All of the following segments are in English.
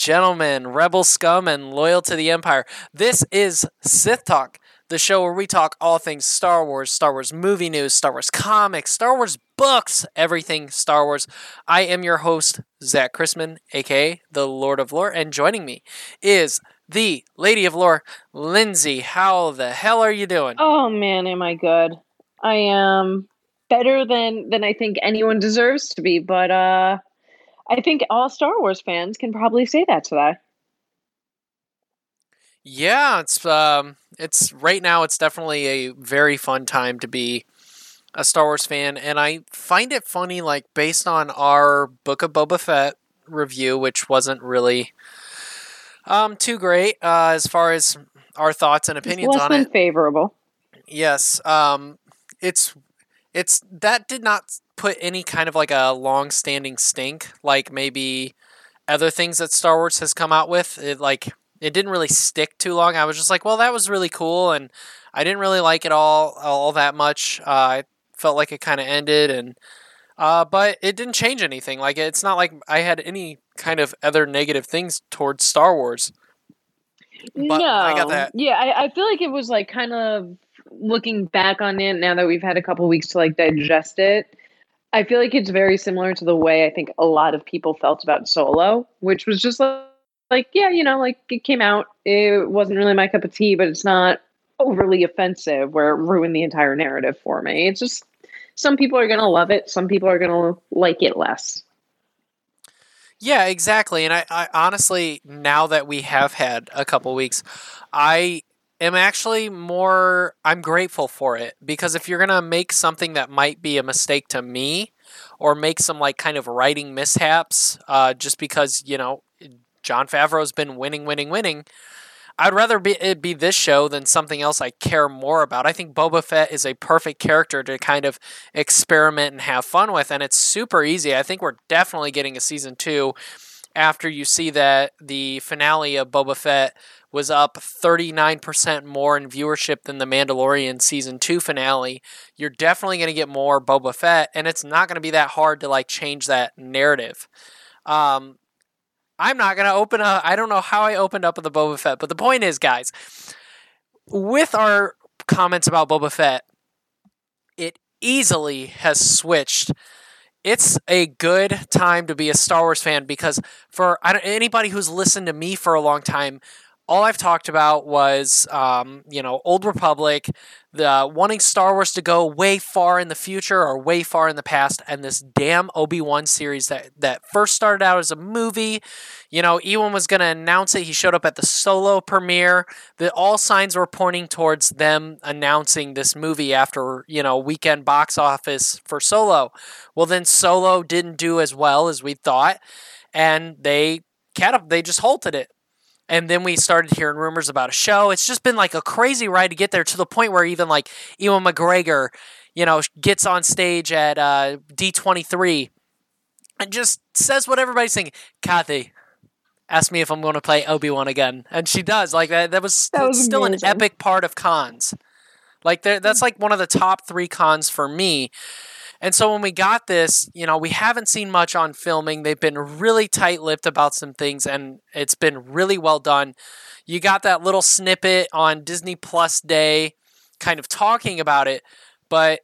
gentlemen, rebel scum and loyal to the Empire, this is Sith Talk, the show where we talk all things Star Wars, Star Wars movie news, Star Wars comics, Star Wars books, everything Star Wars. I am your host, Zach Chrisman, aka the Lord of Lore, and joining me is the Lady of Lore, Lindsay. How the hell are you doing? Oh man, am I good? I am better than than I think anyone deserves to be, but uh I think all Star Wars fans can probably say that today. Yeah, it's um, it's right now. It's definitely a very fun time to be a Star Wars fan, and I find it funny, like based on our Book of Boba Fett review, which wasn't really um too great uh, as far as our thoughts and It's opinions less on than it. favorable. Yes, um, it's it's that did not put any kind of like a long-standing stink like maybe other things that Star Wars has come out with. It like it didn't really stick too long. I was just like, well, that was really cool, and I didn't really like it all all that much. Uh, I felt like it kind of ended, and uh, but it didn't change anything. Like it's not like I had any kind of other negative things towards Star Wars. But no, I got that. Yeah, I, I feel like it was like kind of looking back on it now that we've had a couple weeks to like digest it. I feel like it's very similar to the way I think a lot of people felt about Solo, which was just like, like yeah, you know, like it came out, it wasn't really my cup of tea, but it's not overly offensive where it ruined the entire narrative for me. It's just some people are gonna love it, some people are gonna like it less. Yeah, exactly. And I, I honestly, now that we have had a couple weeks, I am actually more, I'm grateful for it because if you're going to make something that might be a mistake to me or make some like kind of writing mishaps uh, just because, you know, Jon Favreau's been winning, winning, winning. I'd rather be it be this show than something else I care more about. I think Boba Fett is a perfect character to kind of experiment and have fun with, and it's super easy. I think we're definitely getting a season two after you see that the finale of Boba Fett was up 39% more in viewership than the Mandalorian season 2 finale. You're definitely going to get more Boba Fett and it's not going to be that hard to like change that narrative. Um I'm not going to open a I don't know how I opened up with the Boba Fett, but the point is guys, with our comments about Boba Fett, it easily has switched it's a good time to be a Star Wars fan because for anybody who's listened to me for a long time, all I've talked about was, um, you know, Old Republic, the wanting Star Wars to go way far in the future or way far in the past, and this damn Obi Wan series that that first started out as a movie. You know, Ewan was going to announce it. He showed up at the solo premiere. The all signs were pointing towards them announcing this movie after you know weekend box office for Solo. Well, then Solo didn't do as well as we thought, and they cat they just halted it. And then we started hearing rumors about a show. It's just been like a crazy ride to get there to the point where even like Ewan McGregor, you know, gets on stage at uh, D23 and just says what everybody's saying. Kathy, ask me if I'm going to play Obi Wan again, and she does. Like that. That was, That was still amazing. an epic part of cons. Like that's like one of the top three cons for me. And so when we got this, you know, we haven't seen much on filming. They've been really tight-lipped about some things, and it's been really well done. You got that little snippet on Disney Plus Day, kind of talking about it, but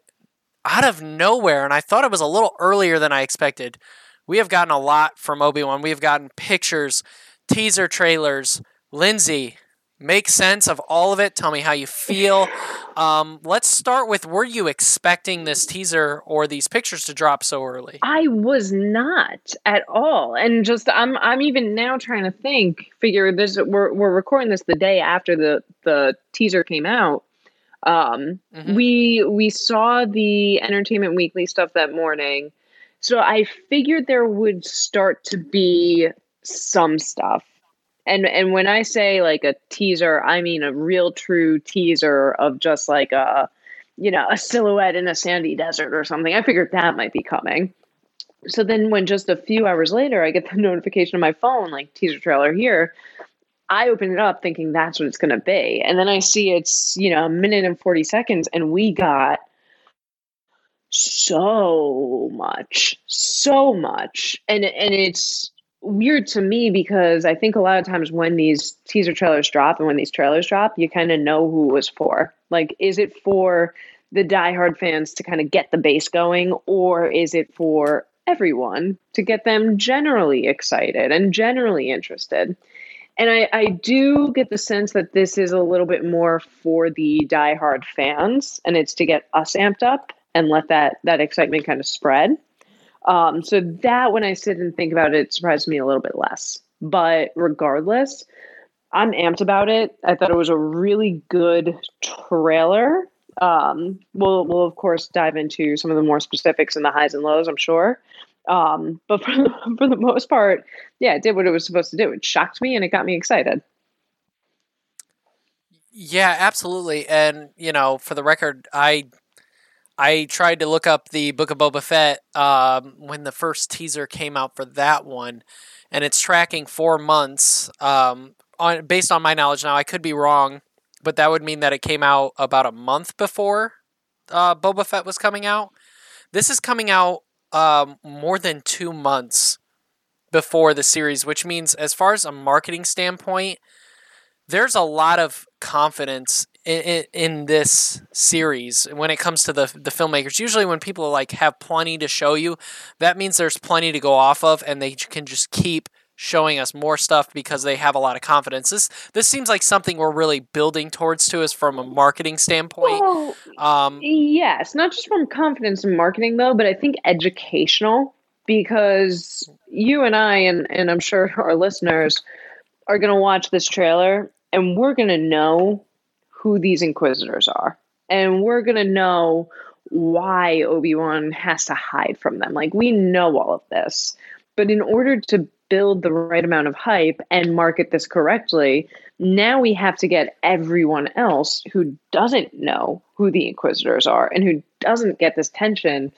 out of nowhere, and I thought it was a little earlier than I expected. We have gotten a lot from Obi Wan. We have gotten pictures, teaser trailers. Lindsay, make sense of all of it. Tell me how you feel. Um, let's start with were you expecting this teaser or these pictures to drop so early? I was not at all, and just I'm I'm even now trying to think. Figure this we're we're recording this the day after the the teaser came out. Um, Mhm. we we saw the Entertainment Weekly stuff that morning, so I figured there would start to be some stuff. And and when I say like a teaser, I mean a real true teaser of just like a you know, a silhouette in a sandy desert or something. I figured that might be coming. So then, when just a few hours later, I get the notification on my phone, like teaser trailer here, I open it up thinking that's what it's going to be. And then I see it's, you know, a minute and 40 seconds, and we got so much, so much. And, and it's weird to me because I think a lot of times when these teaser trailers drop and when these trailers drop, you kind of know who it was for. Like, is it for the diehard fans to kind of get the base going, or is it for everyone to get them generally excited and generally interested? And I, I do get the sense that this is a little bit more for the diehard fans, and it's to get us amped up and let that that excitement kind of spread. Um, so that when I sit and think about it, it surprised me a little bit less. But regardless, I'm amped about it. I thought it was a really good trailer. Um, we'll we'll of course dive into some of the more specifics and the highs and lows, I'm sure. Um, but for the, for the most part, yeah, it did what it was supposed to do. It shocked me and it got me excited. Yeah, absolutely. And you know, for the record, I I tried to look up the Book of Boba Fett um, when the first teaser came out for that one, and it's tracking four months. Um, on based on my knowledge now, I could be wrong, but that would mean that it came out about a month before uh, Boba Fett was coming out. This is coming out um, more than two months before the series, which means, as far as a marketing standpoint, there's a lot of confidence in, in, this series when it comes to the the filmmakers. Usually, when people like have plenty to show you, that means there's plenty to go off of, and they can just keep showing us more stuff because they have a lot of confidence. This this seems like something we're really building towards to us from a marketing standpoint. Well, um, yes, not just from confidence in marketing though, but I think educational because you and I and and I'm sure our listeners are going to watch this trailer and we're going to know who these inquisitors are. And we're going to know why Obi-Wan has to hide from them. Like we know all of this. But in order to build the right amount of hype and market this correctly, now we have to get everyone else who doesn't know who the Inquisitors are and who doesn't get this tension.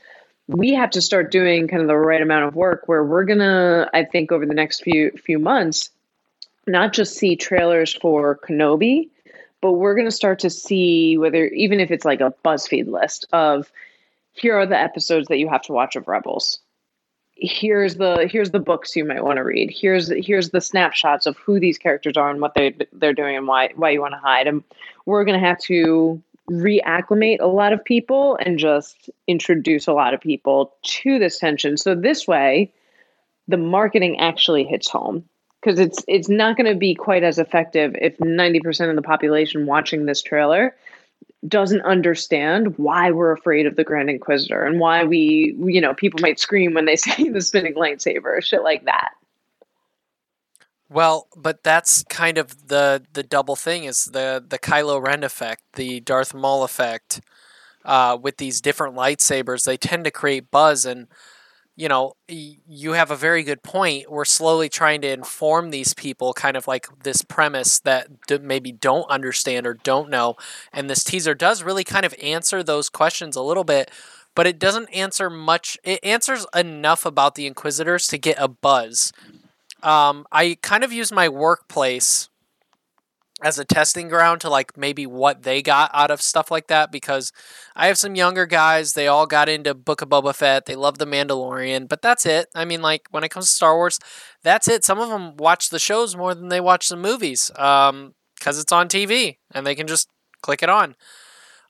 We have to start doing kind of the right amount of work where we're gonna, I think, over the next few few months, not just see trailers for Kenobi, but we're gonna start to see whether even if it's like a BuzzFeed list of here are the episodes that you have to watch of Rebels. Here's the here's the books you might want to read. Here's here's the snapshots of who these characters are and what they they're doing and why why you want to hide. And we're going to have to reacclimate a lot of people and just introduce a lot of people to this tension. So this way the marketing actually hits home because it's it's not going to be quite as effective if 90% of the population watching this trailer doesn't understand why we're afraid of the Grand Inquisitor and why we, you know, people might scream when they see the spinning lightsaber, shit like that. Well, but that's kind of the the double thing is the the Kylo Ren effect, the Darth Maul effect. Uh, with these different lightsabers, they tend to create buzz, and you know, you have a very good point. We're slowly trying to inform these people, kind of like this premise that maybe don't understand or don't know. And this teaser does really kind of answer those questions a little bit, but it doesn't answer much. It answers enough about the Inquisitors to get a buzz. Um, I kind of use my workplace as a testing ground to like maybe what they got out of stuff like that because I have some younger guys, they all got into Book of Boba Fett, they love The Mandalorian, but that's it. I mean, like when it comes to Star Wars, that's it. Some of them watch the shows more than they watch the movies um, because it's on TV and they can just click it on.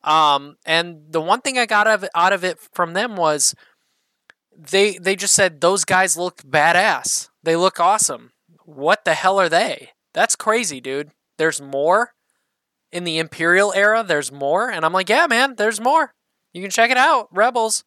Um, and the one thing I got out of it, out of it from them was they they just said those guys look badass. They look awesome. What the hell are they? That's crazy, dude there's more in the Imperial era. There's more. And I'm like, yeah, man, there's more. You can check it out. Rebels.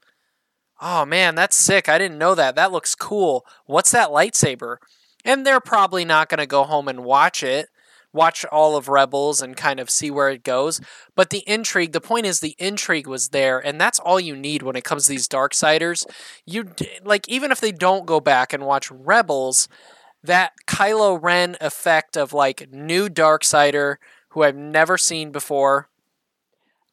Oh, man, that's sick. I didn't know that. That looks cool. What's that lightsaber? And they're probably not going to go home and watch it, watch all of Rebels and kind of see where it goes. But the intrigue, the point is the intrigue was there, and that's all you need when it comes to these Darksiders. You like even if they don't go back and watch Rebels, that Kylo Ren effect of like new Darksider who I've never seen before.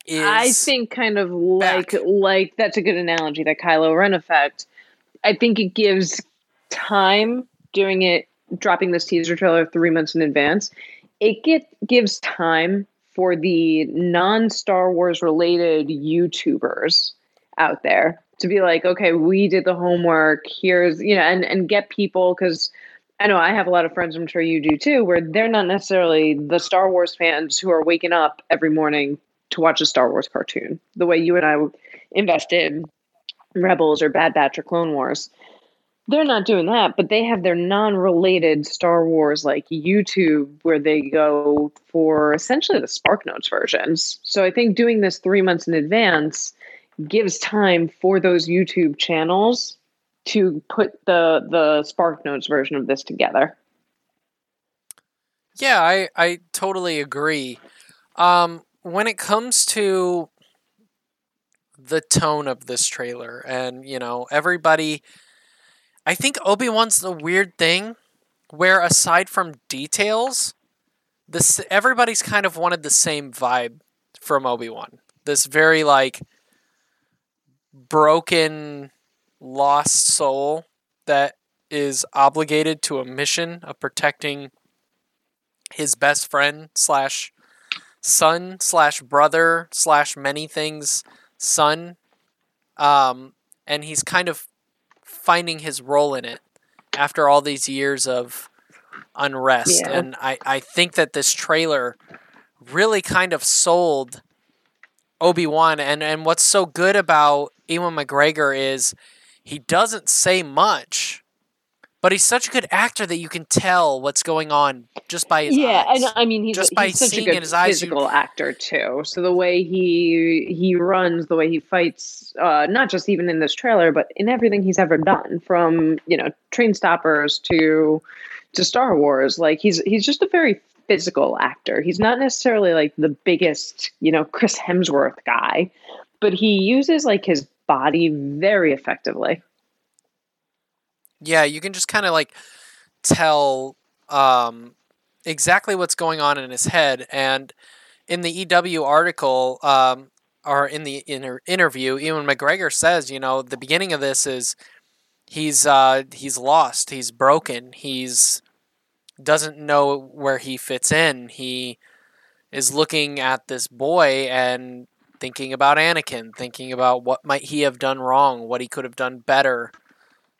is I think kind of like back. like that's a good analogy, that Kylo Ren effect. I think it gives time doing it, dropping this teaser trailer three months in advance. It get gives time for the non Star Wars related YouTubers out there to be like, okay, we did the homework. Here's you know, and and get people because I know I have a lot of friends. I'm sure you do too, where they're not necessarily the Star Wars fans who are waking up every morning to watch a Star Wars cartoon. The way you and I invested in Rebels or Bad Batch or Clone Wars. They're not doing that, but they have their non-related Star Wars like YouTube where they go for essentially the Spark Notes versions. So I think doing this three months in advance gives time for those YouTube channels to put the the Spark Notes version of this together. Yeah, I I totally agree. Um, when it comes to the tone of this trailer, and you know, everybody, I think Obi Wan's the weird thing, where aside from details, this everybody's kind of wanted the same vibe from Obi Wan. This very like broken, lost soul that is obligated to a mission of protecting his best friend slash son slash brother slash many things son. Um and he's kind of finding his role in it after all these years of unrest. Yeah. and i i think that this trailer really kind of sold obi-wan. And and what's so good about ewan mcgregor is he doesn't say much but he's such a good actor that you can tell what's going on just by his yeah, eyes. and I mean he's, Just by he's such a good in his eyes, you- physical actor too. So the way he he runs, the way he fights, uh, not just even in this trailer, but in everything he's ever done, from you know Trainspotting to to Star Wars, like he's he's just a very physical actor. He's not necessarily like the biggest, you know, Chris Hemsworth guy, but he uses like his body very effectively. Yeah, you can just kind of like tell um, exactly what's going on in his head. And in the EW article, um, or in the inter- interview, Ewan McGregor says, you know, the beginning of this is he's uh, he's lost, he's broken, he's doesn't know where he fits in. He is looking at this boy and thinking about Anakin, thinking about what might he have done wrong, what he could have done better.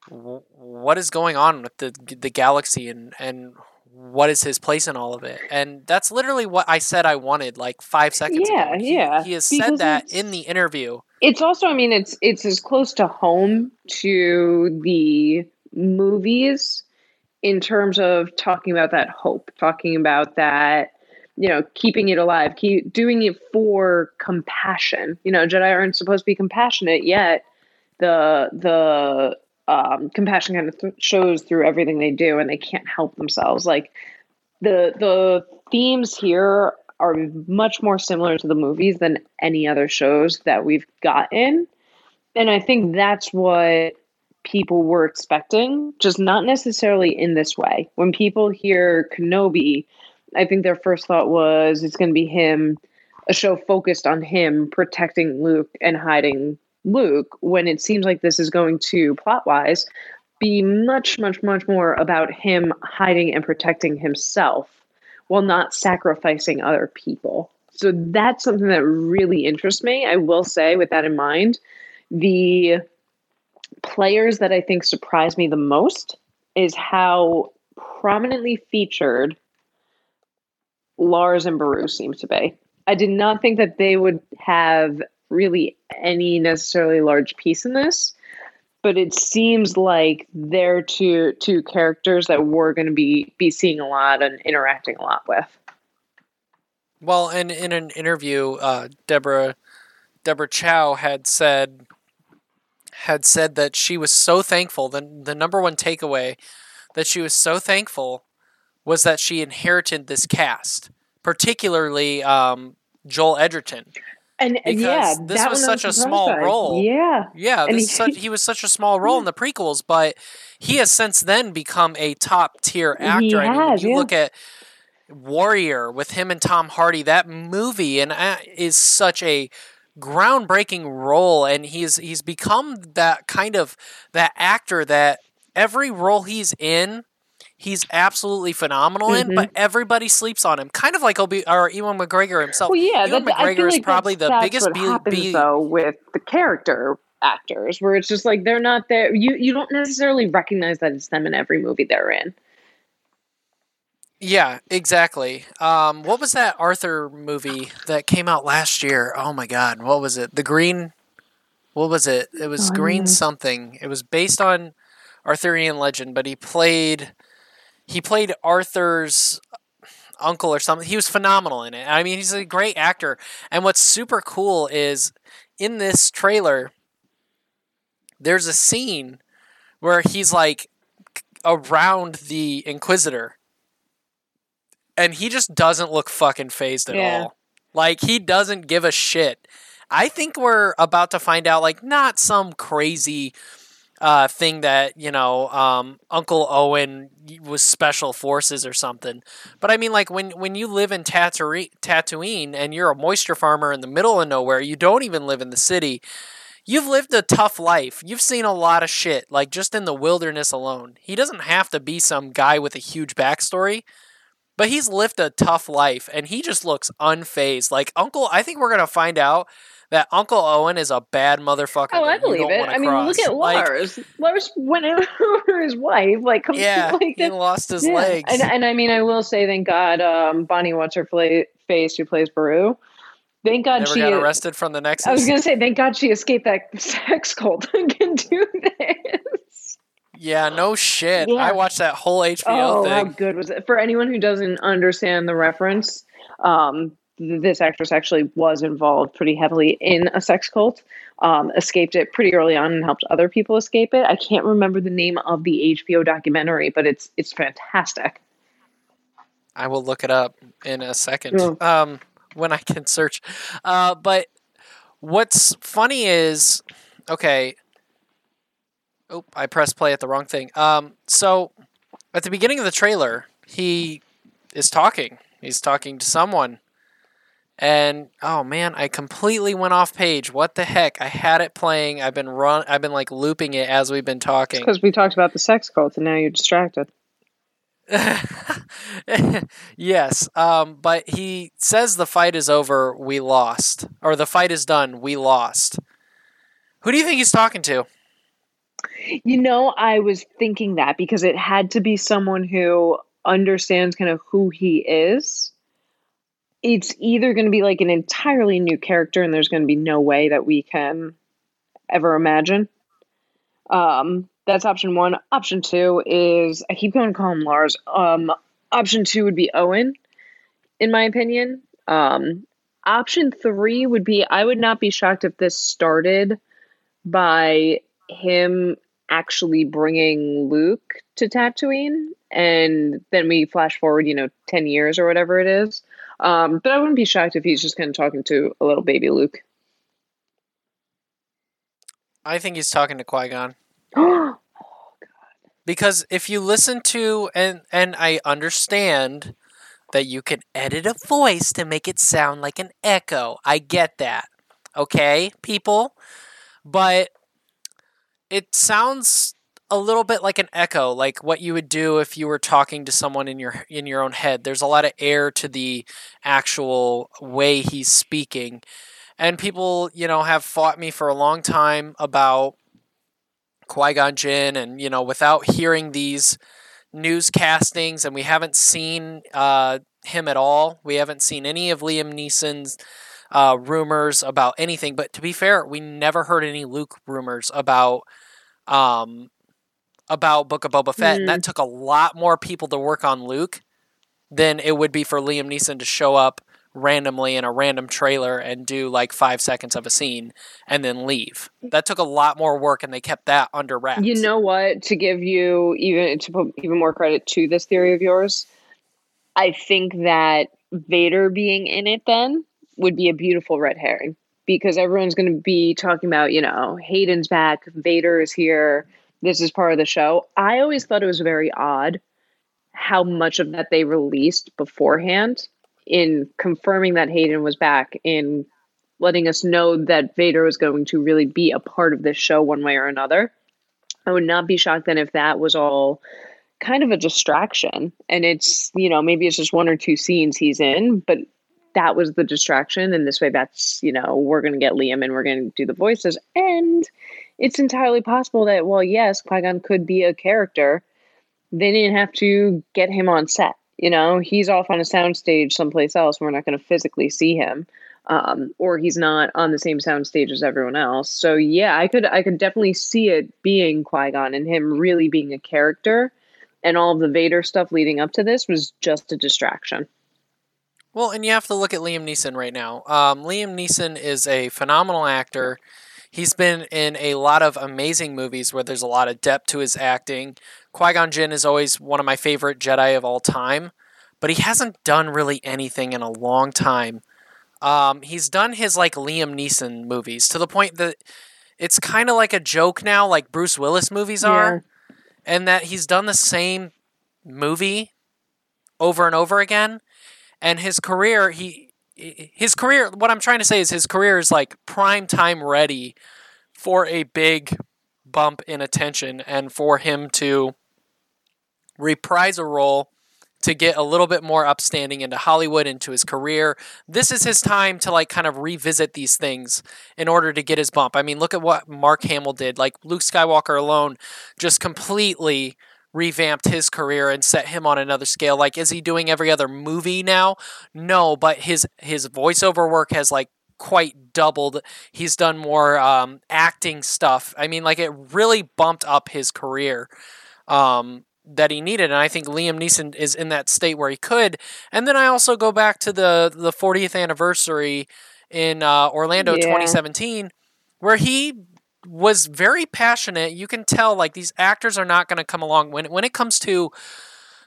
Wh- what is going on with the the galaxy and and what is his place in all of it? And that's literally what i said i wanted like five seconds Yeah, ago He- yeah, he has said that in the interview. It's also i mean it's it's as close to home to the movies in terms of talking about that hope talking about that you know keeping it alive keep doing it for compassion you know jedi aren't supposed to be compassionate yet the the um, compassion kind of th- shows through everything they do and they can't help themselves like the the themes here are much more similar to the movies than any other shows that we've gotten. And I think that's what people were expecting, just not necessarily in this way. When people hear Kenobi, I think their first thought was it's going to be him, a show focused on him protecting Luke and hiding Luke, when it seems like this is going to, plot wise, be much, much, much more about him hiding and protecting himself while not sacrificing other people. So that's something that really interests me. I will say, with that in mind, the players that I think surprised me the most is how prominently featured Lars and Beru seem to be. I did not think that they would have really any necessarily large piece in this, but it seems like they're two two characters that we're going to be be seeing a lot and interacting a lot with. well and in an interview uh, deborah deborah chow had said had said that she was so thankful the, the number one takeaway that she was so thankful was that she inherited this cast particularly um, joel edgerton And and yeah, this that was such a small by. role. Yeah, Yeah, this he- such, he was such a small role in the prequels, but he has since then become a top tier actor. I mean, has, you yeah. look at Warrior with him and Tom Hardy. That movie and uh, is such a groundbreaking role, and he's he's become that kind of that actor that every role he's in. He's absolutely phenomenal in, but everybody sleeps on him. Kind of like Obi or Ewan McGregor himself. Well, yeah, Ewan McGregor feel is probably that's, the that's biggest what happens, though with the character actors, where it's just like they're not there. You you don't necessarily recognize that it's them in every movie they're in. Yeah, exactly. Um, what was that Arthur movie that came out last year? Oh my God, what was it? The Green. What was it? It was Oh, Green something. It was based on Arthurian legend, but he played he played Arthur's uncle or something. He was phenomenal in it. I mean, he's a great actor. And what's super cool is in this trailer, there's a scene where he's like around the Inquisitor and he just doesn't look fucking phased at Yeah. all. Like he doesn't give a shit. I think we're about to find out like not some crazy uh, thing that you know um, Uncle Owen was special forces or something. But I mean, like when when you live in Tatooine, Tatooine and you're a moisture farmer in the middle of nowhere, you don't even live in the city. You've lived a tough life. You've seen a lot of shit, like just in the wilderness alone. He doesn't have to be some guy with a huge backstory, but he's lived a tough life and he just looks unfazed. Like Uncle, I think we're gonna find out that Uncle Owen is a bad motherfucker. Oh, I believe it. I mean, look cross. at Like, Lars. Lars went over his wife, like yeah, like he lost his Yeah. legs. And and I mean, I will say, thank God, um, Bonnie, what's her fla- face, who plays Beru. Thank God Never she. got arrested from the NXIVM. I was gonna say, thank God she escaped that sex cult and can do this. Yeah, no shit. Yeah. I watched that whole HBO Oh, how thing. good was it? For anyone who doesn't understand the reference, um, this actress actually was involved pretty heavily in a sex cult. Um, escaped it pretty early on and helped other people escape it. I can't remember the name of the HBO documentary, but it's it's fantastic. I will look it up in a second. Yeah. Um, when I can search. Uh, but what's funny is, okay. Oh, I pressed play at the wrong thing. Um, so at the beginning of the trailer, he is talking. He's talking to someone. And oh man, I completely went off page. What the heck? I had it playing. I've been run I've been like looping it as we've been talking. Because we talked about the sex cult, and now you're distracted. yes, um, but he says the fight is over, we lost. Or the fight is done, we lost. Who do you think he's talking to? You know, I was thinking that because it had to be someone who understands kind of who he is. It's either going to be like an entirely new character, and there's going to be no way that we can ever imagine. Um, that's option one. Option two is I keep going to call him Lars. Um, option two would be Owen, in my opinion. Um, option three would be I would not be shocked if this started by him actually bringing Luke to Tatooine, and then we flash forward, you know, ten years or whatever it is. Um, but I wouldn't be shocked if he's just kind of talking to a little baby Luke. I think he's talking to Qui Gon. oh, Because if you listen to and and I understand that you can edit a voice to make it sound like an echo. I get that. Okay, people? But it sounds a little bit like an echo, like what you would do if you were talking to someone in your in your own head. There's a lot of air to the actual way he's speaking. And people, you know, have fought me for a long time about Qui Gon Jinn, and you know, without hearing these newscastings, and we haven't seen uh, him at all. We haven't seen any of Liam Neeson's uh, rumors about anything. But to be fair, we never heard any Luke rumors about um, about Book of Boba Fett, and that mm. took a lot more people to work on Luke than it would be for Liam Neeson to show up randomly in a random trailer and do like five seconds of a scene and then leave. That took a lot more work, and they kept that under wraps. You know what? To give you even to put even more credit to this theory of yours, I think that Vader being in it then would be a beautiful red herring because everyone's going to be talking about, you know, Hayden's back, Vader is here, this is part of the show. I always thought it was very odd how much of that they released beforehand in confirming that Hayden was back, in letting us know that Vader was going to really be a part of this show one way or another. I would not be shocked then if that was all kind of a distraction. And it's, you know, maybe it's just one or two scenes he's in, but that was the distraction. And this way, that's, you know, we're going to get Liam and we're going to do the voices. And it's entirely possible that, well, yes, Qui Gon could be a character. They didn't have to get him on set. You know, he's off on a soundstage someplace else. We're not going to physically see him. Um, or he's not on the same soundstage as everyone else. So yeah, I could I could definitely see it being Qui Gon and him really being a character, and all of the Vader stuff leading up to this was just a distraction. Well, and you have to look at Liam Neeson right now. Um, Liam Neeson is a phenomenal actor. He's been in a lot of amazing movies where there's a lot of depth to his acting. Qui Gon Jinn is always one of my favorite Jedi of all time, but he hasn't done really anything in a long time. Um, he's done his like Liam Neeson movies to the point that it's kind of like a joke now, like Bruce Willis movies are, and that he's done the same movie over and over again. And his career, he his career. What I'm trying to say is his career is like prime time ready for a big bump in attention and for him to reprise a role to get a little bit more upstanding into Hollywood, into his career. This is his time to like kind of revisit these things in order to get his bump. I mean, look at what Mark Hamill did. Like Luke Skywalker alone just completely revamped his career and set him on another scale. Like is he doing every other movie now? No, but his his voiceover work has like quite doubled. He's done more um, acting stuff. I mean, like it really bumped up his career. Um, that he needed. And I think Liam Neeson is in that state where he could. And then I also go back to the the 40th anniversary in uh, Orlando Yeah. 2017, where he was very passionate. You can tell like these actors are not going to come along when when it comes to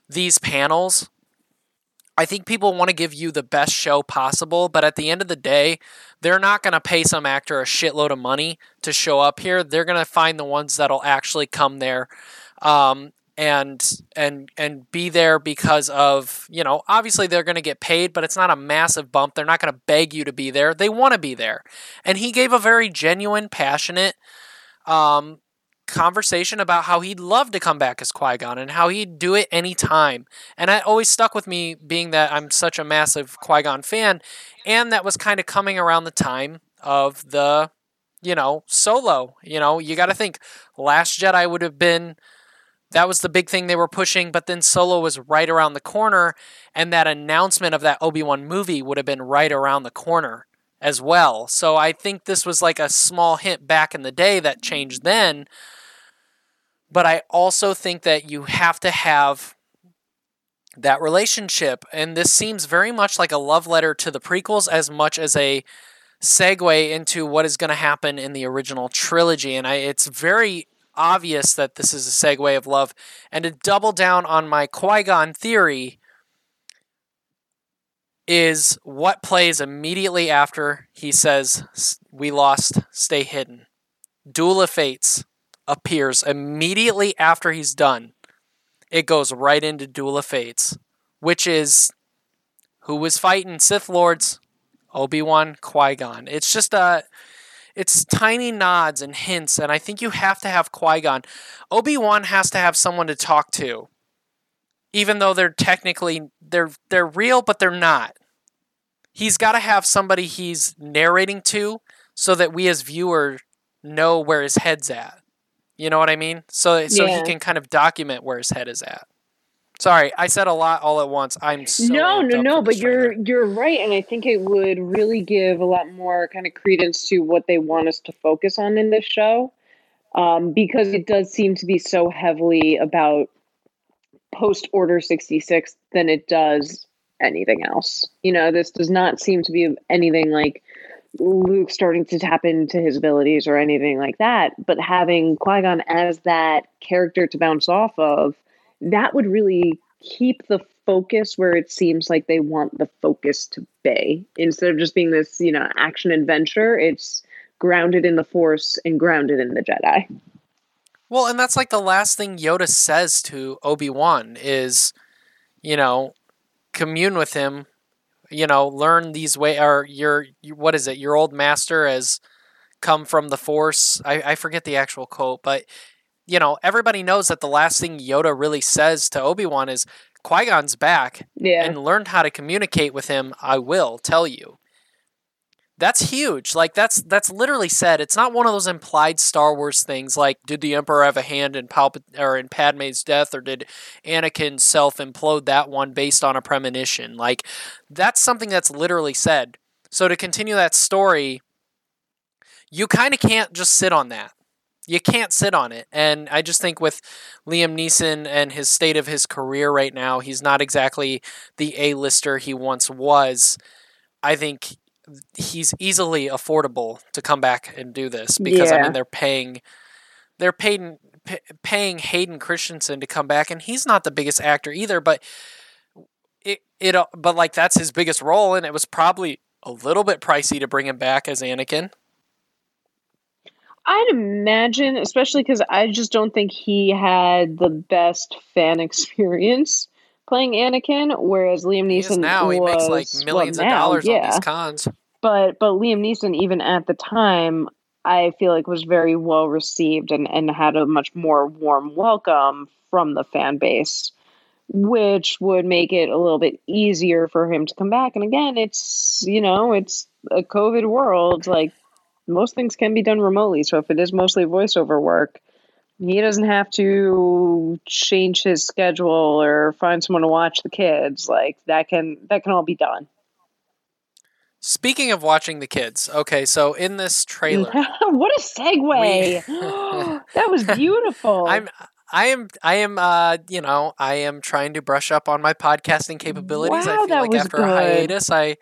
these panels. I think people want to give you the best show possible, but at the end of the day, they're not going to pay some actor a shitload of money to show up here. They're going to find the ones that'll actually come there. Um, and and and be there because of you know obviously they're going to get paid but it's not a massive bump. They're not going to beg you to be there. They want to be there. And he gave a very genuine passionate um, conversation about how he'd love to come back as Qui-Gon and how he'd do it anytime. And that always stuck with me being that I'm such a massive Qui-Gon fan and that was kind of coming around the time of the you know solo. You know you got to think last jedi would have been that was the big thing they were pushing but then solo was right around the corner and that announcement of that obi-wan movie would have been right around the corner as well. So i think this was like a small hint back in the day that changed then but i also think that you have to have that relationship and this seems very much like a love letter to the prequels as much as a segue into what is going to happen in the original trilogy and I, it's very obvious that this is a segue of love. And to double down on my Qui Gon theory, is what plays immediately after he says, We lost, stay hidden. Duel of Fates appears immediately after he's done. It goes right into Duel of Fates, which is who was fighting Sith Lords? Obi Wan, Qui Gon. It's just a it's tiny nods and hints, and I think you have to have Qui Gon. Obi Wan has to have someone to talk to, even though they're technically they're they're real, but they're not. He's got to have somebody he's narrating to, so that we as viewer know where his head's at. You know what I mean? So so he can kind of document where his head is at. Sorry, I said a lot all at once. I'm so no, no, no. But you're trailer. you're right, and I think it would really give a lot more kind of credence to what they want us to focus on in this show, um, because it does seem to be so heavily about post Order sixty six than it does anything else. You know, this does not seem to be anything like Luke starting to tap into his abilities or anything like that. But having Qui Gon as that character to bounce off of, that would really keep the focus where it seems like they want the focus to be. Instead of just being this, you know, action adventure, it's grounded in the Force and grounded in the Jedi. Well, and that's like the last thing Yoda says to Obi Wan is, you know, commune with him, you know, learn these way or your what is it? Your old master has come from the force. I, I forget the actual quote, but you know, everybody knows that the last thing Yoda really says to Obi-Wan is Qui-Gon's back Yeah. and learned how to communicate with him, I will tell you. That's huge. Like that's that's literally said. It's not one of those implied Star Wars things like did the Emperor have a hand in Palpat- or in Padme's death or did Anakin self implode that one based on a premonition? Like that's something that's literally said. So to continue that story, you kind of can't just sit on that. You can't sit on it. And I just think with Liam Neeson and his state of his career right now, he's not exactly the A-lister he once was. I think he's easily affordable to come back and do this because I mean they're paying they're paying p- paying Hayden Christensen to come back and he's not the biggest actor either but it it but like that's his biggest role and it was probably a little bit pricey to bring him back as Anakin. I'd imagine, especially because I just don't think he had the best fan experience playing Anakin, whereas Liam Neeson now he makes like millions well, of now, dollars on yeah. these cons. but but Liam Neeson even at the time I feel like was very well received and and had a much more warm welcome from the fan base which would make it a little bit easier for him to come back and again it's you know it's a covid world like most things can be done remotely so if it is mostly voiceover work he doesn't have to change his schedule or find someone to watch the kids like that can that can all be done Speaking of watching the kids, okay, so in this trailer, what a segue! that was beautiful. I'm I am I am uh you know I am trying to brush up on my podcasting capabilities. I Wow, feel that like was after a hiatus, I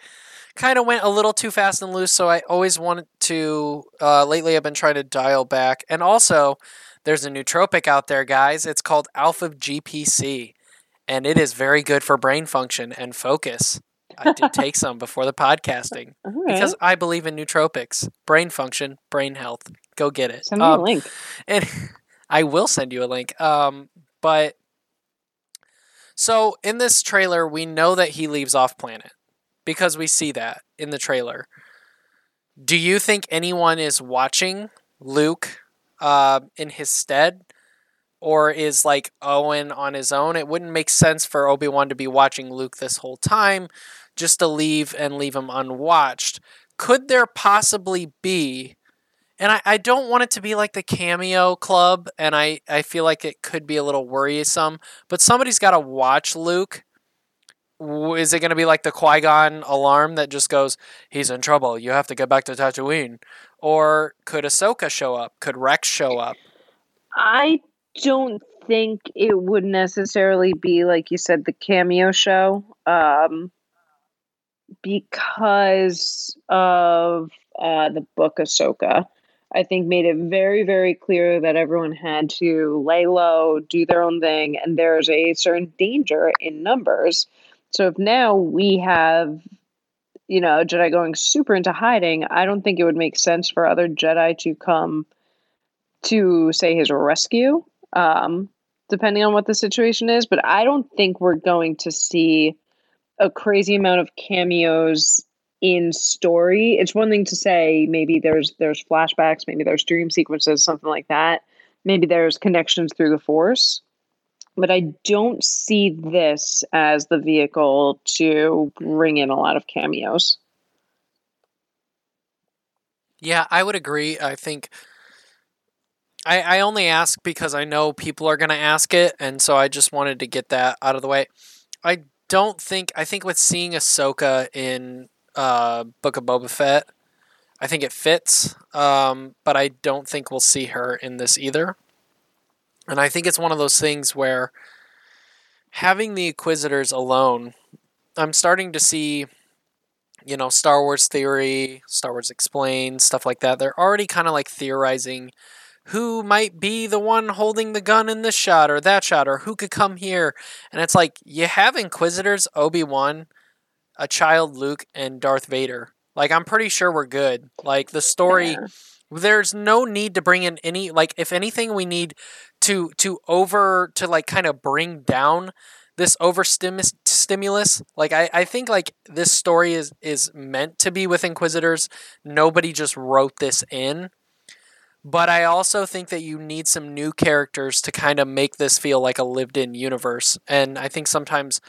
kind of went a little too fast and loose. So I always wanted to. Uh, lately, I've been trying to dial back, and also there's a nootropic out there, guys. It's called Alpha GPC, and it is very good for brain function and focus. I did take some before the podcasting right. because I believe in nootropics, brain function, brain health. Go get it. Send me Um, a link. and I will send you a link. Um, but so in this trailer, we know that he leaves off planet because we see that in the trailer. Do you think anyone is watching Luke uh, in his stead? Or is like Owen on his own? It wouldn't make sense for Obi Wan to be watching Luke this whole time, just to leave and leave him unwatched. Could there possibly be and I, I don't want it to be like the cameo club and I, I feel like it could be a little worrisome but somebody's got to watch luke is it going to be like the qui-gon alarm that just goes he's in trouble you have to get back to tatooine or could ahsoka show up could rex show up I don't think it would necessarily be like you said the cameo show, um, because of uh, the book Ahsoka. I think made it very, very clear that everyone had to lay low, do their own thing, and there's a certain danger in numbers. So if now we have, you know, Jedi going super into hiding, I don't think it would make sense for other Jedi to come to say his rescue, um, depending on what the situation is. But I don't think we're going to see a crazy amount of cameos in story. It's one thing to say maybe there's there's flashbacks, maybe there's dream sequences, something like that. Maybe there's connections through the force. But I don't see this as the vehicle to bring in a lot of cameos. Yeah, I would agree. I think I I only ask because I know people are going to ask it and so I just wanted to get that out of the way. I don't think I think with seeing Ahsoka in uh Book of Boba Fett, I think it fits. Um but I don't think we'll see her in this either. And I think it's one of those things where having the Inquisitors alone, I'm starting to see you know, Star Wars theory, Star Wars explained, stuff like that. They're already kind of like theorizing who might be the one holding the gun in this shot or that shot or who could come here. And it's like you have Inquisitors, Obi-Wan, a child Luke and Darth Vader. Like I'm pretty sure we're good. Like the story Yeah. there's no need to bring in any like if anything we need to to over to like kind of bring down this overstimulus. Like I, I think like this story is is meant to be with Inquisitors. Nobody just wrote this in. But I also think that you need some new characters to kind of make this feel like a lived in universe. And I think sometimes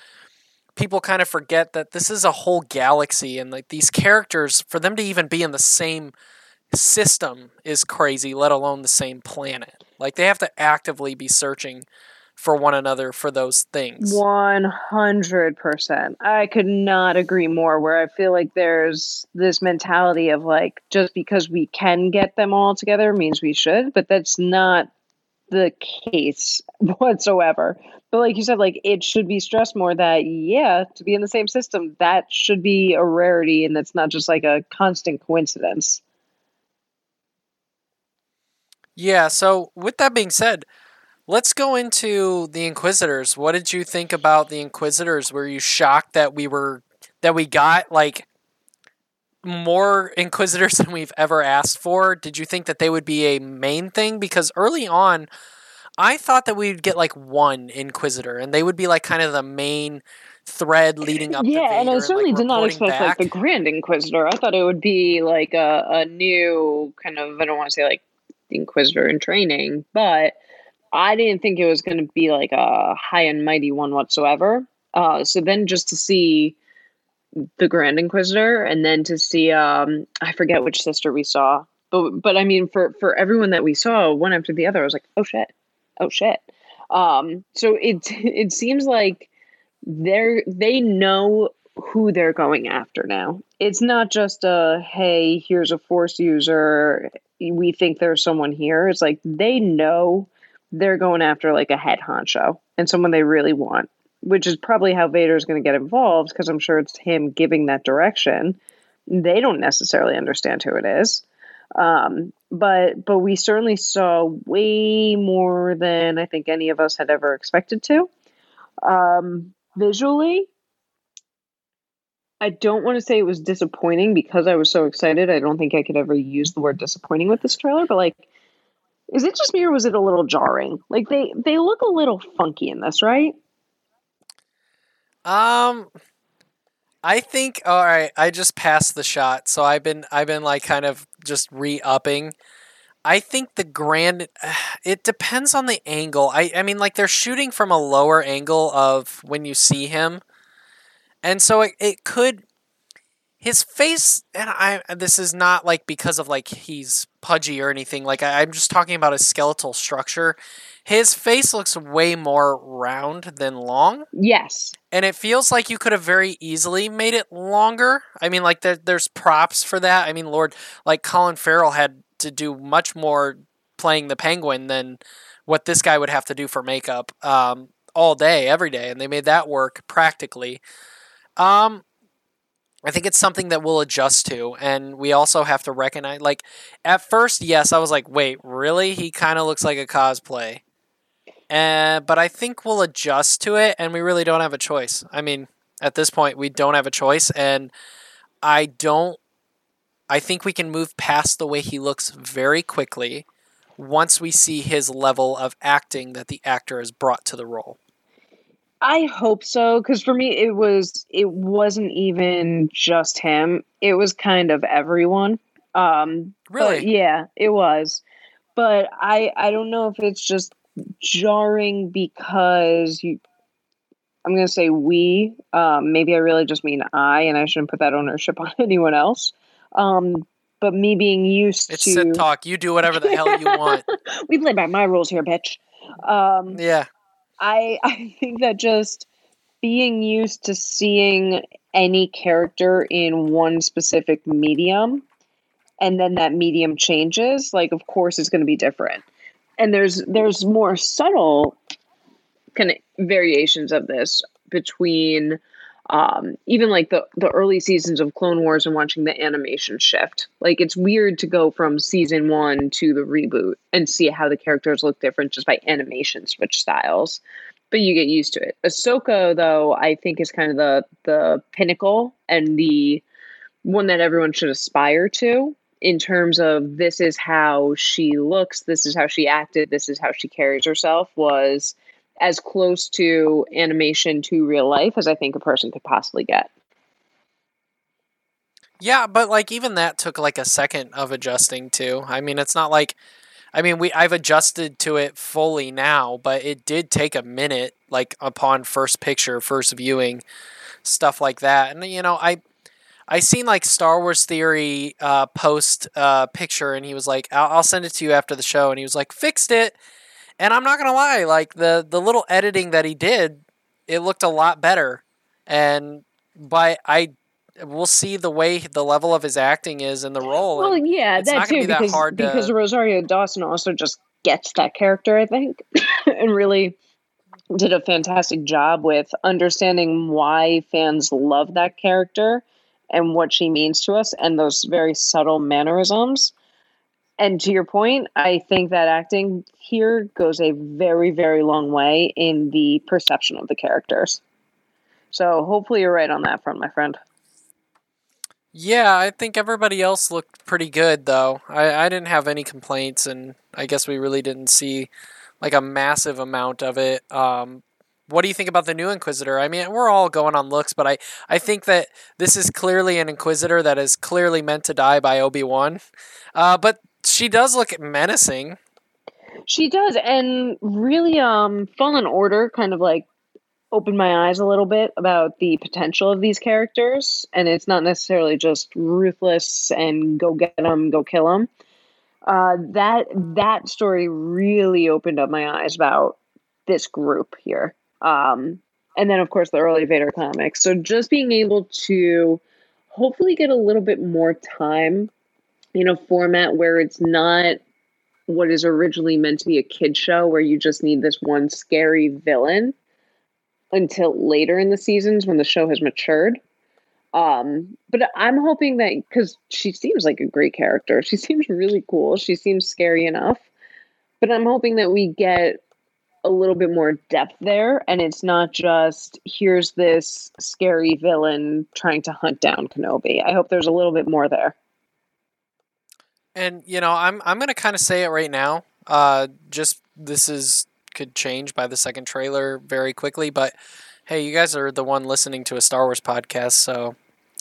people kind of forget that this is a whole galaxy and like these characters for them to even be in the same system is crazy, let alone the same planet. Like they have to actively be searching for one another for those things. 100%. I could not agree more. Where I feel like there's this mentality of like, just because we can get them all together means we should, but that's not the case whatsoever. But like you said, like it should be stressed more that, yeah, to be in the same system, that should be a rarity and that's not just like a constant coincidence. Yeah, so with that being said, let's go into the Inquisitors. What did you think about the Inquisitors? Were you shocked that we were that we got like more Inquisitors than we've ever asked for? Did you think that they would be a main thing? Because early on, I thought that we'd get like one Inquisitor, and they would be like kind of the main thread eh, leading up. Yeah, and I certainly like, did not expect like the Grand Inquisitor. I thought it would be like a, a new kind of I don't want to say like Inquisitor in training, but I didn't think it was going to be like a high and mighty one whatsoever. Uh, so then just to see the Grand Inquisitor, and then to see um, I forget which sister we saw, but but I mean for for everyone that we saw one after the other, I was like, oh shit, oh shit. Um, so it it seems like they're they know who they're going after now. It's not just a hey, here's a force user. We think there's someone here. It's like they know they're going after like a head honcho and someone they really want, which is probably how Vader's going to get involved because I'm sure it's him giving that direction. They don't necessarily understand who it is. Um, but but we certainly saw way more than I think any of us had ever expected to. Um, visually, I don't want to say it was disappointing because I was so excited. I don't think I could ever use the word disappointing with this trailer, but like is it just me or was it a little jarring? Like they they look a little funky in this, right? Um, I think all right. I just passed the shot, so I've been I've been like kind of just re upping. I think the grand. It depends on the angle. I I mean, like they're shooting from a lower angle of when you see him, and so it, it could. His face, and I. This is not like because of like he's pudgy or anything. Like I, I'm just talking about his skeletal structure. His face looks way more round than long Yes. and it feels like you could have very easily made it longer. I mean, like there, there's props for that. I mean, Lord, like Colin Farrell had to do much more playing the Penguin than what this guy would have to do for makeup um, all day, every day, and they made that work practically. Um, I think it's something that we'll adjust to, and we also have to recognize. Like at first, yes, I was like, "Wait, really? He kind of looks like a cosplay." Uh, but I think we'll adjust to it, and we really don't have a choice. I mean, at this point, we don't have a choice, and I don't. I think we can move past the way he looks very quickly once we see his level of acting that the actor has brought to the role. I hope so cuz for me it was it wasn't even just him. It was kind of everyone. Um but Really? yeah, it was. But I I don't know if it's just jarring because you I'm going to say we um maybe I really just mean I and I shouldn't put that ownership on anyone else. Um but me being used It's to Sith talk. You do whatever the hell you want. we play by my rules here, bitch. Um Yeah. I I think that just being used to seeing any character in one specific medium and then that medium changes, like of course it's going to be different. And there's there's more subtle kind of variations of this between um, even like the the early seasons of Clone Wars and watching the animation shift. Like it's weird to go from season one to the reboot and see how the characters look different just by animation switch styles. But you get used to it. Ahsoka, though, I think is kind of the the pinnacle and the one that everyone should aspire to in terms of this is how she looks, this is how she acted, this is how she carries herself was as close to animation to real life as I think a person could possibly get. Yeah, but like even that took like a second of adjusting to. I mean, it's not like I mean, we I've adjusted to it fully now, but it did take a minute like upon first picture, first viewing, stuff like that. And you know, I I seen like Star Wars Theory uh, post uh, picture, and he was like, I'll, "I'll send it to you after the show," and he was like, "Fixed it." And I'm not gonna lie, like the the little editing that he did, it looked a lot better. And but I we'll see the way the level of his acting is in the role. Well, yeah, it's that not too be that because hard to- because Rosario Dawson also just gets that character, I think, and really did a fantastic job with understanding why fans love that character and what she means to us and those very subtle mannerisms. And to your point, I think that acting here goes a very, very long way in the perception of the characters. So hopefully you're right on that front, my friend. Yeah, I think everybody else looked pretty good though. I, I didn't have any complaints, and I guess we really didn't see like a massive amount of it. Um, what do you think about the new Inquisitor? I mean, we're all going on looks, but I, I think that this is clearly an Inquisitor that is clearly meant to die by Obi Wan. Uh, but she does look menacing. She does, and really, um, Fallen Order kind of like opened my eyes a little bit about the potential of these characters, and it's not necessarily just ruthless and go get them, go kill them. Uh, that that story really opened up my eyes about this group here. Um, and then, of course, the early Vader comics. So just being able to hopefully get a little bit more time in a format where it's not what is originally meant to be a kid show where you just need this one scary villain until later in the seasons when the show has matured. Um, but I'm hoping that because she seems like a great character, she seems really cool, she seems scary enough. But I'm hoping that we get a little bit more depth there, and it's not just here's this scary villain trying to hunt down Kenobi. I hope there's a little bit more there. And you know, I'm I'm gonna kind of say it right now. Uh, just this is could change by the second trailer very quickly, but hey, you guys are the one listening to a Star Wars podcast, so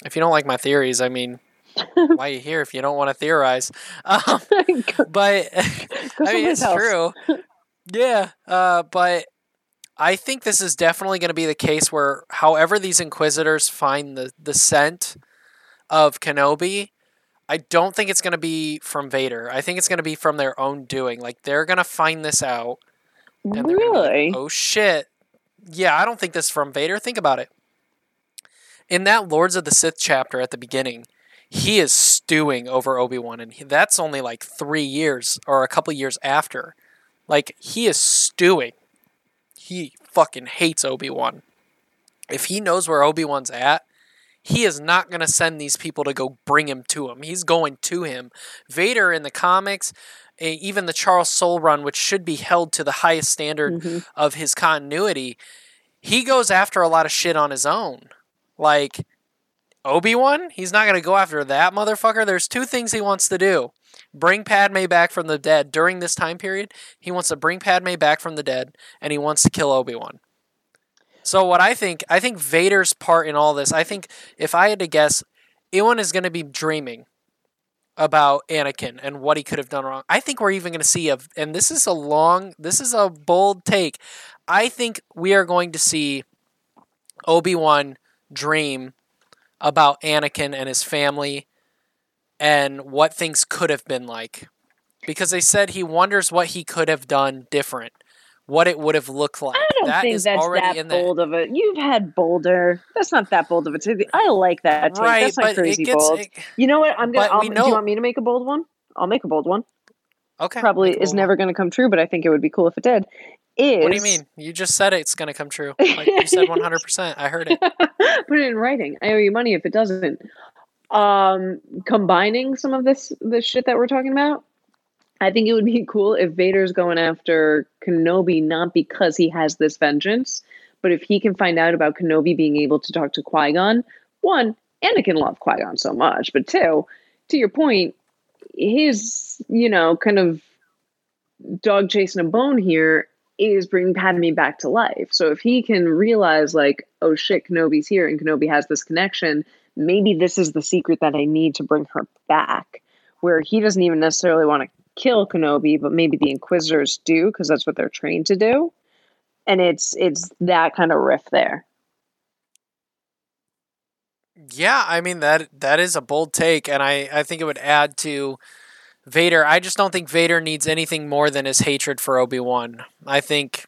if you don't like my theories, I mean, why are you here if you don't want to theorize? Um, but I mean, it's else. true. Yeah, uh, but I think this is definitely going to be the case where, however, these Inquisitors find the the scent of Kenobi, I don't think it's going to be from Vader. I think it's going to be from their own doing. Like they're going to find this out. And they're like, oh shit! Yeah, I don't think this is from Vader. Think about it. In that Lords of the Sith chapter at the beginning, he is stewing over Obi Wan, and he, that's only like three years or a couple years after. Like he is stewing. He fucking hates Obi Wan. If he knows where Obi Wan's at, he is not going to send these people to go bring him to him. He's going to him. Vader in the comics, even the Charles Soule run, which should be held to the highest standard Mhm. of his continuity, he goes after a lot of shit on his own. Like Obi Wan, he's not going to go after that motherfucker. There's two things he wants to do bring Padme back from the dead during this time period. He wants to bring Padme back from the dead, and he wants to kill Obi Wan. So what I think, I think Vader's part in all this, I think if I had to guess, Ewan is going to be dreaming about Anakin and what he could have done wrong. I think we're even going to see a, and this is a long, this is a bold take. I think we are going to see Obi Wan dream about Anakin and his family and what things could have been like. Because they said he wonders what he could have done different, what it would have looked like. I don't That think is that's already that bold of a. You've had bolder. That's not that bold of a take. I like that take. Right, that's not crazy it gets bold. it- You know what? I'm gonna. but I'll, we Do you want me to make a bold one? I'll make a bold one. okay. Probably is never going to come true, but I think it would be cool if it did. Is. What do you mean? You just said it's going to come true. Like you said 100%. I heard it. Put it in writing. I owe you money if it doesn't. Um, combining some of this this shit that we're talking about, I think it would be cool if Vader's going after Kenobi not because he has this vengeance, but if he can find out about Kenobi being able to talk to Qui Gon. One, Anakin loved Qui Gon so much, but two, to your point, his you know kind of dog chasing a bone here is bringing Padme back to life. So if he can realize, like, oh shit, Kenobi's here and Kenobi has this connection, maybe this is the secret that I need to bring her back. Where he doesn't even necessarily want to kill Kenobi, but maybe the Inquisitors do because that's what they're trained to do. And it's it's that kind of riff there. Yeah, I mean that that is a bold take, and I I think it would add to Vader. I just don't think Vader needs anything more than his hatred for Obi Wan. I think.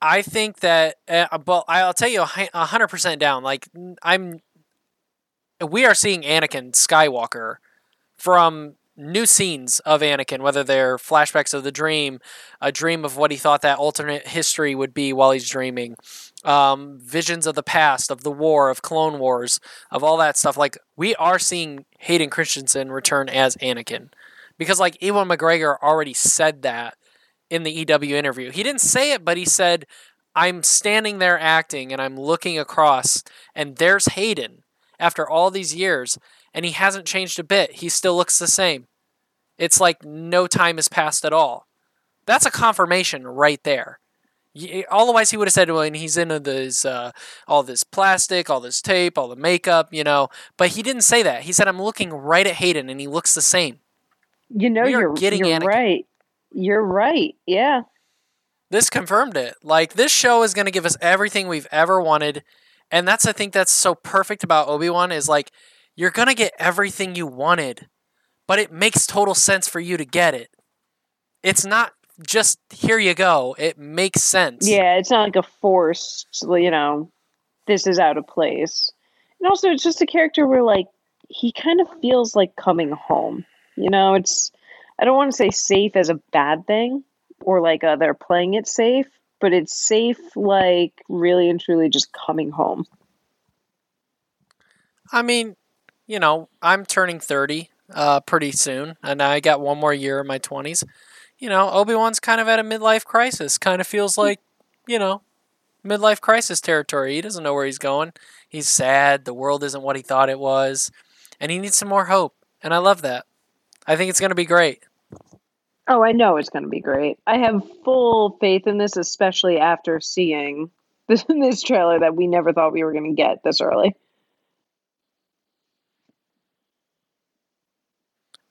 I think that, uh, but I'll tell you, hundred percent down. Like I'm, we are seeing Anakin Skywalker from new scenes of Anakin, whether they're flashbacks of the dream, a dream of what he thought that alternate history would be while he's dreaming, um, visions of the past, of the war, of Clone Wars, of all that stuff. Like we are seeing Hayden Christensen return as Anakin, because like Ewan McGregor already said that in the EW interview. He didn't say it, but he said, "I'm standing there acting, and I'm looking across, and there's Hayden." After all these years, and he hasn't changed a bit. He still looks the same. It's like no time has passed at all. That's a confirmation right there. Otherwise, he would have said when he's into this, uh, all this plastic, all this tape, all the makeup, you know. But he didn't say that. He said, "I'm looking right at Hayden, and he looks the same." You know, you're getting you're Anakin. right. You're right. Yeah. This confirmed it. Like this show is going to give us everything we've ever wanted, and that's I think that's so perfect about Obi Wan is like you're going to get everything you wanted, but it makes total sense for you to get it. It's not just here you go. It makes sense. Yeah, it's not like a forced, you know, this is out of place. And also, it's just a character where, like, he kind of feels like coming home. You know, it's, I don't want to say safe as a bad thing or like uh, they're playing it safe, but it's safe, like, really and truly just coming home. I mean, you know, I'm turning 30 uh, pretty soon, and I got one more year in my 20s. You know, Obi Wan's kind of at a midlife crisis. Kind of feels like, you know, midlife crisis territory. He doesn't know where he's going. He's sad. The world isn't what he thought it was. And he needs some more hope. And I love that. I think it's going to be great. Oh, I know it's going to be great. I have full faith in this, especially after seeing this, this trailer that we never thought we were going to get this early.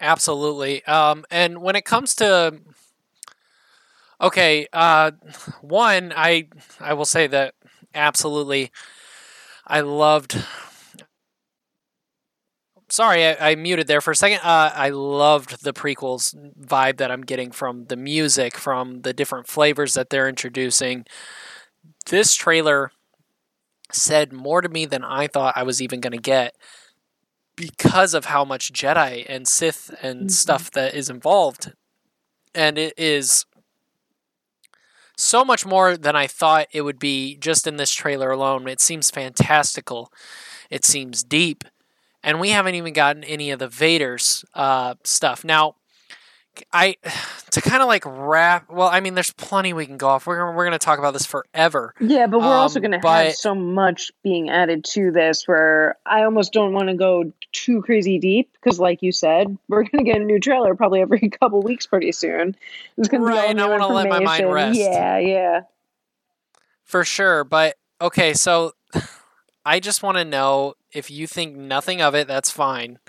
Absolutely. Um, and when it comes to okay, uh, one, I I will say that absolutely, I loved. Sorry, I, I muted there for a second. Uh, I loved the prequels vibe that I'm getting from the music, from the different flavors that they're introducing. This trailer said more to me than I thought I was even going to get because of how much Jedi and Sith and mm-hmm. stuff that is involved. And it is so much more than I thought it would be just in this trailer alone. It seems fantastical. It seems deep. And we haven't even gotten any of the Vader's uh, stuff. Now, I to kind of like wrap. Well, I mean, there's plenty we can go off. We're we're gonna talk about this forever. Yeah, but we're um, also gonna have so much being added to this where I almost don't want to go too crazy deep because, like you said, we're gonna get a new trailer probably every couple weeks pretty soon. It's gonna right, and I want to let my mind rest. Yeah, yeah, for sure. But okay, so I just want to know if you think nothing of it. That's fine.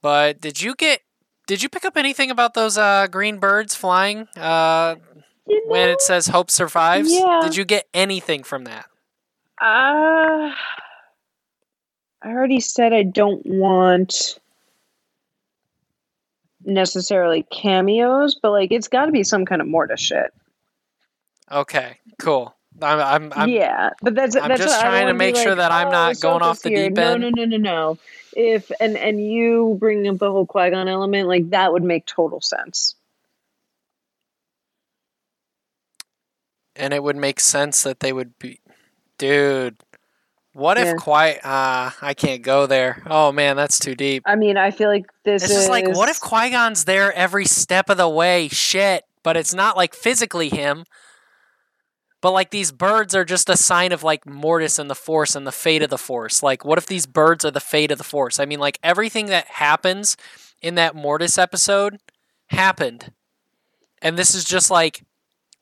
But did you get did you pick up anything about those uh, green birds flying uh, you know, when it says "Hope survives"? Yeah. Did you get anything from that? Uh, I already said I don't want necessarily cameos, but like it's got to be some kind of Mortis shit. Okay, cool. I'm, I'm, I'm yeah, but that's I'm that's just trying to make sure that I'm oh, not going off the deep end. No, no, no, no, no if and and you bring up the whole Qui Gon element, like that would make total sense. And it would make sense that they would be, dude. What yeah. if Qui? Uh, I can't go there. Oh man, that's too deep. I mean, I feel like this it's is just like, what if Qui Gon's there every step of the way? Shit, but it's not like physically him. But like these birds are just a sign of like Mortis and the Force and the fate of the Force. Like, what if these birds are the fate of the Force? I mean, like everything that happens in that Mortis episode happened. And this is just like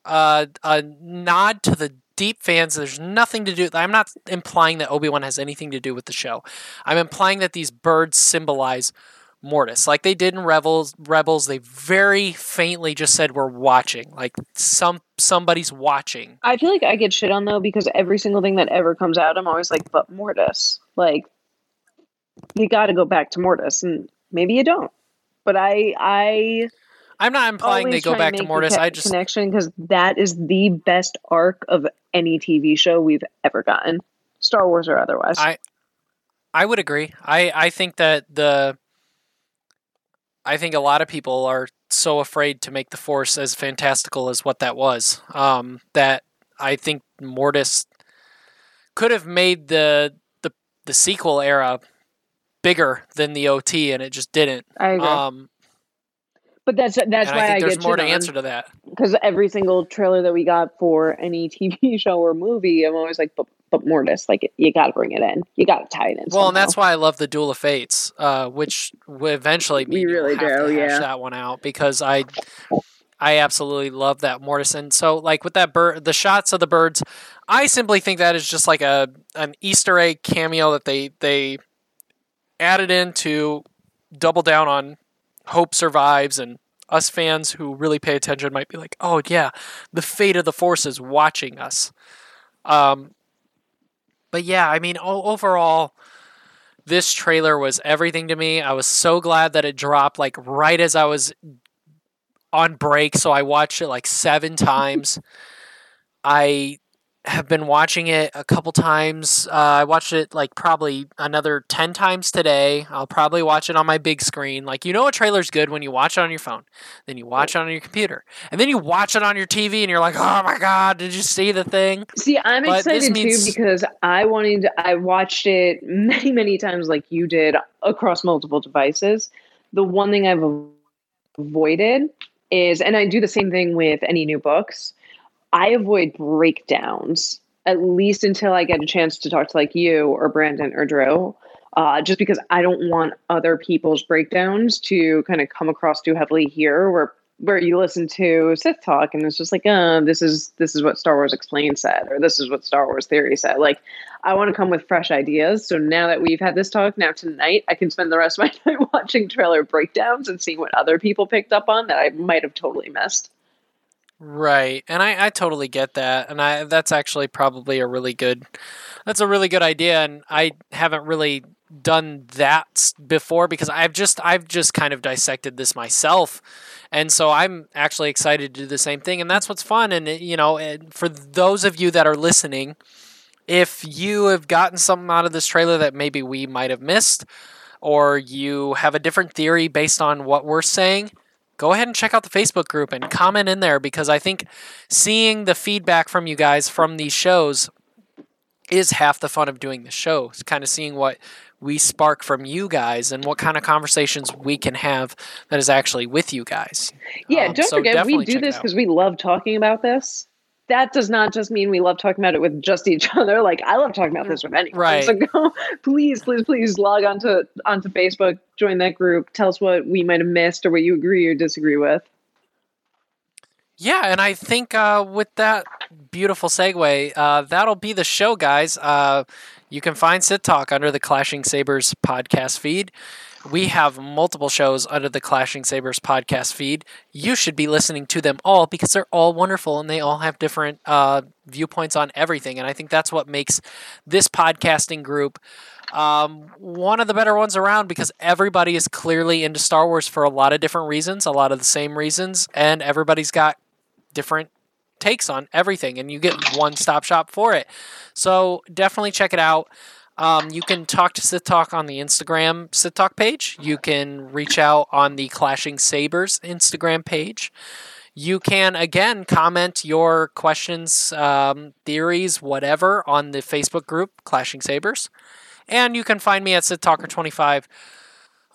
uh, a nod to the deep fans. There's nothing to do. I'm not implying that Obi Wan has anything to do with the show. I'm implying that these birds symbolize Mortis, like they did in Rebels. Rebels, they very faintly just said we're watching, like some somebody's watching. I feel like I get shit on though because every single thing that ever comes out, I'm always like, but Mortis, like you got to go back to Mortis, and maybe you don't. But I, I I'm not implying they go back and to Mortis. I just connection because that is the best arc of any TV show we've ever gotten, Star Wars or otherwise. I I would agree. I I think that the I think a lot of people are so afraid to make the Force as fantastical as what that was. Um, that I think Mortis could have made the the the sequel era bigger than the OT, and it just didn't. I agree. Um, but that's that's why I think there's get more to on. answer to that. because every single trailer that we got for any TV show or movie, I'm always like, but, but Mortis, like you got to bring it in, you got to tie it in. Well, and that's why I love the Duel of Fates, uh, which will eventually We really do, hash yeah. that one out because I I absolutely love that Mortis. And so like with that bird the shots of the birds, I simply think that is just like a an Easter egg cameo that they they added in to double down on Hope Survives and us fans who really pay attention might be like, oh yeah, the fate of the force is watching us. Um, but yeah, I mean, overall, this trailer was everything to me. I was so glad that it dropped like right as I was on break, so I watched it like seven times. I have been watching it a couple times. Uh, I watched it like probably another 10 times today. I'll probably watch it on my big screen. Like, you know, a trailer's good when you watch it on your phone, then you watch it on your computer, and then you watch it on your TV and you're like, oh my God, did you see the thing? See, I'm But excited means- too because I wanted I watched it many, many times like you did across multiple devices. The one thing I've avoided is, and I do the same thing with any new books, I avoid breakdowns at least until I get a chance to talk to like you or Brandon or Drew. Uh, just because I don't want other people's breakdowns to kind of come across too heavily here, where where you listen to Sith talk and it's just like, uh, this is this is what Star Wars Explained said, or this is what Star Wars Theory said. Like, I want to come with fresh ideas. So now that we've had this talk, now tonight I can spend the rest of my night watching trailer breakdowns and seeing what other people picked up on that I might have totally missed. Right, and I, I totally get that, and I that's actually probably a really good, that's a really good idea, and I haven't really done that before because I've just I've just kind of dissected this myself, and so I'm actually excited to do the same thing, and that's what's fun, and it- you know, and for those of you that are listening, if you have gotten something out of this trailer that maybe we might have missed, or you have a different theory based on what we're saying go ahead and check out the Facebook group and comment in there because I think seeing the feedback from you guys from these shows is half the fun of doing the show. It's kind of seeing what we spark from you guys and what kind of conversations we can have that is actually with you guys. Yeah, Um, don't so forget we do this because we love talking about this. That does not just mean we love talking about it with just each other. Like I love talking about this with anyone. Right. So go, please, please, please log onto onto Facebook, join that group, tell us what we might have missed or what you agree or disagree with. Yeah, and I think uh, with that beautiful segue, uh, that'll be the show, guys. Uh, you can find Sith Talk under the Clashing Sabers podcast feed. We have multiple shows under the Clashing Sabers podcast feed. You should be listening to them all because they're all wonderful and they all have different uh, viewpoints on everything. And I think that's what makes this podcasting group um, one of the better ones around because everybody is clearly into Star Wars for a lot of different reasons, a lot of the same reasons, and everybody's got different takes on everything, and you get one stop shop for it. So definitely check it out. Um, you can talk to Sith Talk on the Instagram Sith Talk page. You can reach out on the Clashing Sabers Instagram page. You can again comment your questions, um, theories, whatever on the Facebook group Clashing Sabers. And you can find me at Sith Talker 25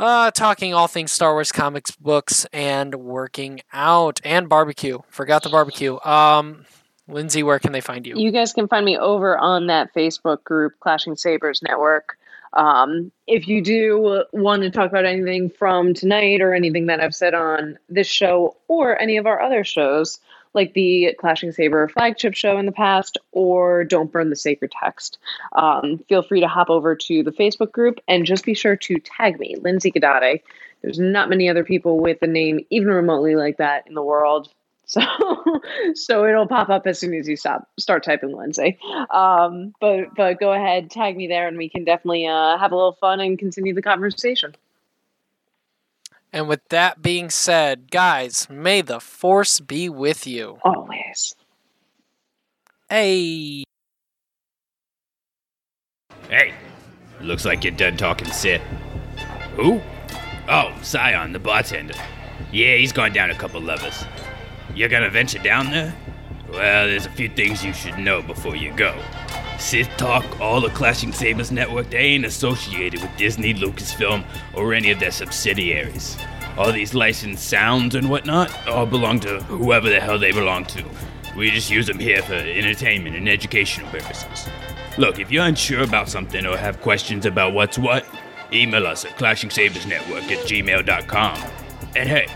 uh, talking all things Star Wars comics, books, and working out and barbecue. Forgot the barbecue. Um, Lindsay, where can they find you? You guys can find me over on that Facebook group, Clashing Sabers Network. Um, if you do want to talk about anything from tonight or anything that I've said on this show or any of our other shows, like the Clashing Saber flagship show in the past, or Don't Burn the Sacred Text. Um, feel free to hop over to the Facebook group and just be sure to tag me, Lindsay Gadade. There's not many other people with a name even remotely like that in the world. So, so it'll pop up as soon as you stop start typing Lindsay. Um, but but go ahead, tag me there, and we can definitely uh, have a little fun and continue the conversation. And with that being said, guys, may the force be with you. Always. Hey. Hey, looks like you're done talking Sith. Who? Oh, Scion, the bartender. Yeah, he's gone down a couple levels. You're gonna venture down there? Well, there's a few things you should know before you go. Sith Talk, all the Clashing Sabers network, they ain't associated with Disney, Lucasfilm, or any of their subsidiaries. All these licensed sounds and whatnot all belong to whoever the hell they belong to. We just use them here for entertainment and educational purposes. Look, if you're unsure about something or have questions about what's what, email us at clashingsabersnetwork at gmail.com. And hey,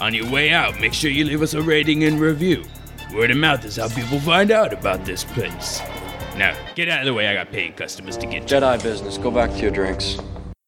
on your way out, make sure you leave us a rating and review. Word of mouth is how people find out about this place. Now, get out of the way, I got paying customers to get to. Jedi business. Go back to your drinks.